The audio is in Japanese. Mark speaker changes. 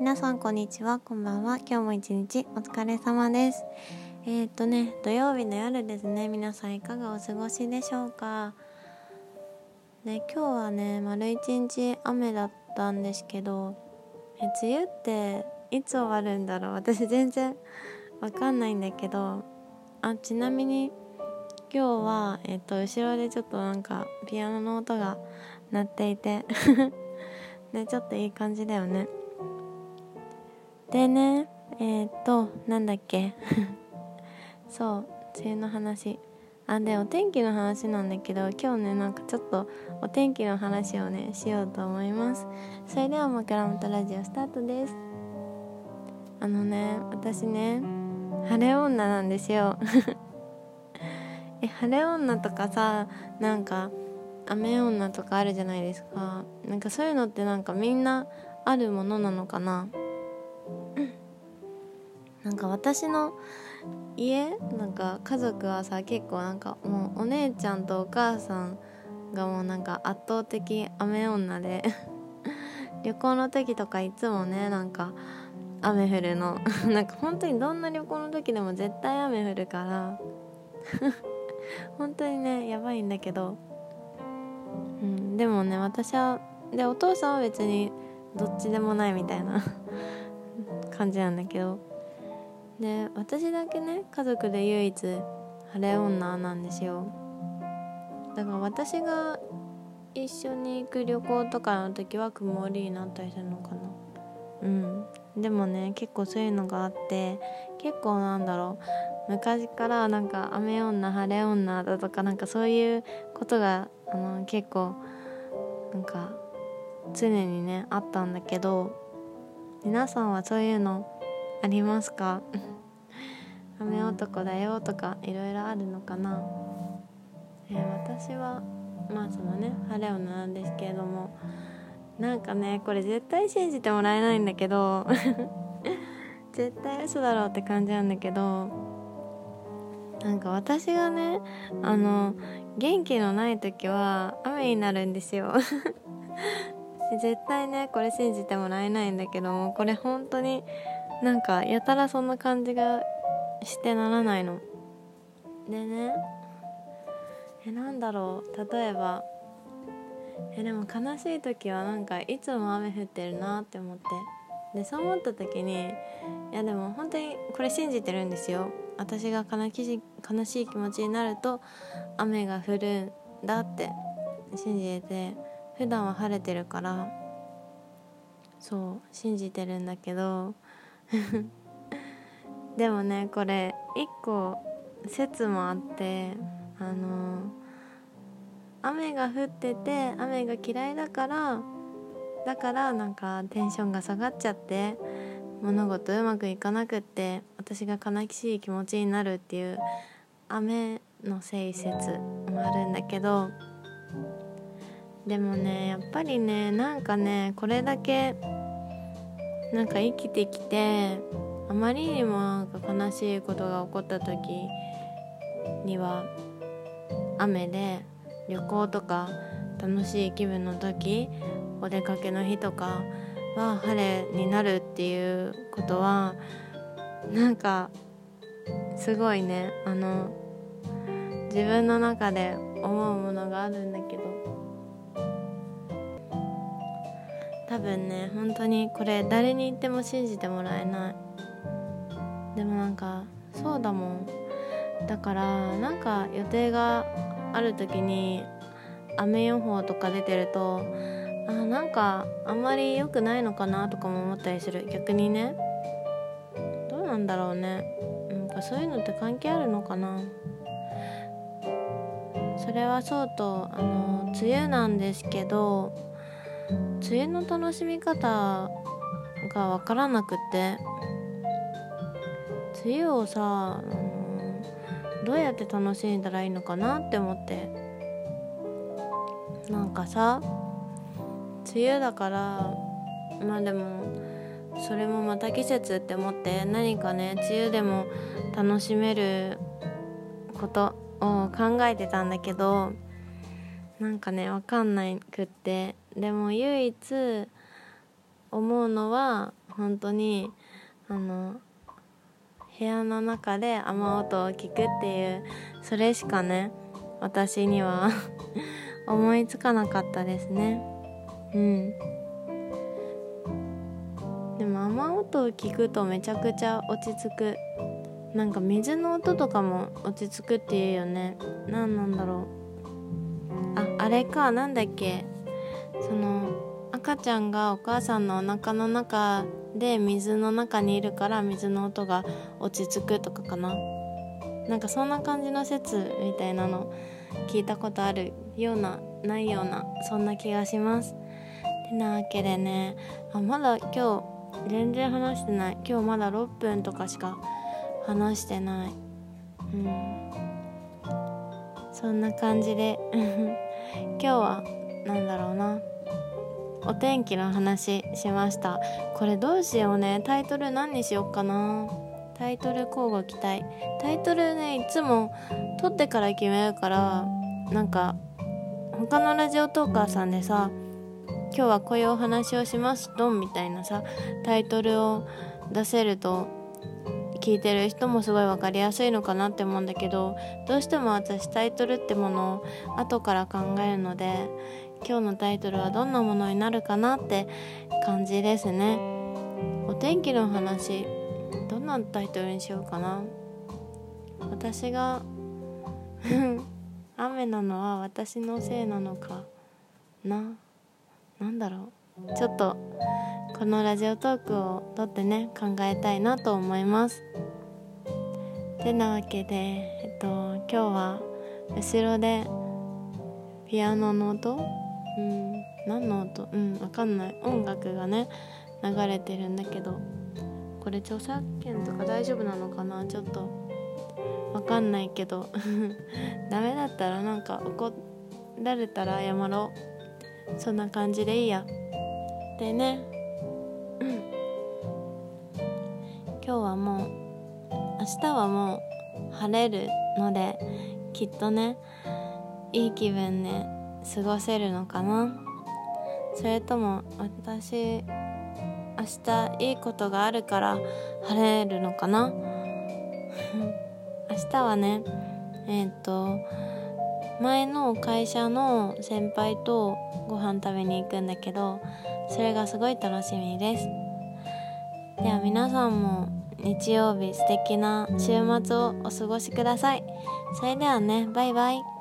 Speaker 1: 皆さんこんにちは。こんばんは。今日も一日お疲れ様です。えー、っとね土曜日の夜ですね。皆さんいかがお過ごしでしょうか？ね今日はね丸一日雨だったんですけどえ梅雨っていつ終わるんだろう？私全然わかんないんだけどあちなみに今日は、えっと、後ろでちょっとなんかピアノの音が鳴っていて ねちょっといい感じだよね。でねえー、っとなんだっけ？そう梅雨の話。あでお天気の話なんだけど今日ねなんかちょっとお天気の話をねしようと思います。それでは枕元ラジオスタートです。あのね私ね晴れ女なんですよ。え晴れ女とかさなんか雨女とかあるじゃないですか。なんかそういうのってなんかみんなあるものなのかな？なんか私の家なんか家族はさ結構なんかもうお姉ちゃんとお母さんがもうなんか圧倒的雨女で 旅行の時とかいつもねなんか雨降るの。なんか本当にどんな旅行の時でも絶対雨降るから。本当にねやばいんだけど、うん、でもね私はでお父さんは別にどっちでもないみたいな感じなんだけど。で私だけね家族で唯一晴れ女なんですよ。だから私が一緒に行く旅行とかの時は曇りになったりするのかな。うん。でもね結構そういうのがあって結構なんだろう。昔からなんか雨女晴れ女だとかなんかそういうことがあの結構なんか常にねあったんだけど皆さんはそういうのありますか？雨男だよとかいろいろあるのかな、えー、私はまあそのね晴れ女なんですけれどもなんかねこれ絶対信じてもらえないんだけど 絶対嘘だろうって感じなんだけどなんか私がねあの元気のない時は雨になるんですよ。絶対ねこれ信じてもらえないんだけどもこれ本当になんかやたらそんな感じがしてならないの。でねえなんだろう。例えばえでも悲しい時はなんかいつも雨降ってるなって思って。でそう思った時にいやでも本当にこれ信じてるんですよ。私が悲しい悲しい気持ちになると雨が降るんだって信じてて普段は晴れてるからそう信じてるんだけど でもねこれ一個説もあってあの雨が降ってて雨が嫌いだからだからなんかテンションが下がっちゃって物事うまくいかなくって私が悲しい気持ちになるっていう雨のせい説もあるんだけどでもねやっぱりねなんかねこれだけなんか生きてきてあまりにもなんか悲しいことが起こった時には雨で旅行とか楽しい気分の時お出かけの日とかは晴れになるっていうことはなんかすごいねあの自分の中で思うものがあるんだけど多分ね本当にこれ誰に言っても信じてもらえない。でもなんかそうだもん。だからなんか予定がある時に雨予報とか出てるとあなんかあんまり良くないのかなとかも思ったりする。逆にね。どうなんだろうね。なんかそういうのって関係あるのかな。それはそうとあの梅雨なんですけど梅雨の楽しみ方が分からなくて。梅雨をさ、どうやって楽しんだらいいのかなって思って。なんかさ梅雨だからまあでもそれもまた季節って思って何かね梅雨でも楽しめることを考えてたんだけどなんかね分かんないくって。でも唯一思うのは本当にあの部屋の中で雨音を聞くっていうそれしかね私には 思いつかなかったですね。うん。でも雨音を聞くとめちゃくちゃ落ち着く。なんか水の音とかも落ち着くっていうよね。何なんだろう。ああれかなんだっけ。その赤ちゃんがお母さんのお腹の中で水の中にいるから水の音が落ち着くとかかな。なんかそんな感じの説みたいなの聞いたことあるようなないようなそんな気がします。てなわけでねあまだ今日全然話してない。今日まだ6分とかしか話してない。うん。そんな感じで。今日は何だろうな。お天気の話しました。これどうしようね。タイトル何にしよっかな。タイトル交互期待。タイトルねいつも撮ってから決めるからなんか他のラジオトーカーさんでさ今日はこういうお話をしますドンみたいなさタイトルを出せると聞いてる人もすごい分かりやすいのかなって思うんだけどどうしても私タイトルってものを後から考えるので今日のタイトルはどんなものになるかなって感じですね。お天気の話どんなタイトルにしようかな。私が 雨なのは私のせいなのかな。なんだろう。ちょっとこのラジオトークをとってね考えたいなと思います。てなわけでえっと今日は後ろでピアノの音うん。何の音？うんわかんない。音楽がね流れてるんだけど。これ著作権とか大丈夫なのかな？ちょっとわかんないけど。ダメだったらなんか怒られたら謝ろう。そんな感じでいいや。でね。今日はもう明日はもう晴れるのできっとねいい気分で過ごせるのかな？それとも私明日いいことがあるから晴れるのかな？明日はねえっ、ー、と前の会社の先輩とご飯食べに行くんだけどそれがすごい楽しみです。では皆さんも日曜日素敵な週末をお過ごしください。それではねバイバイ。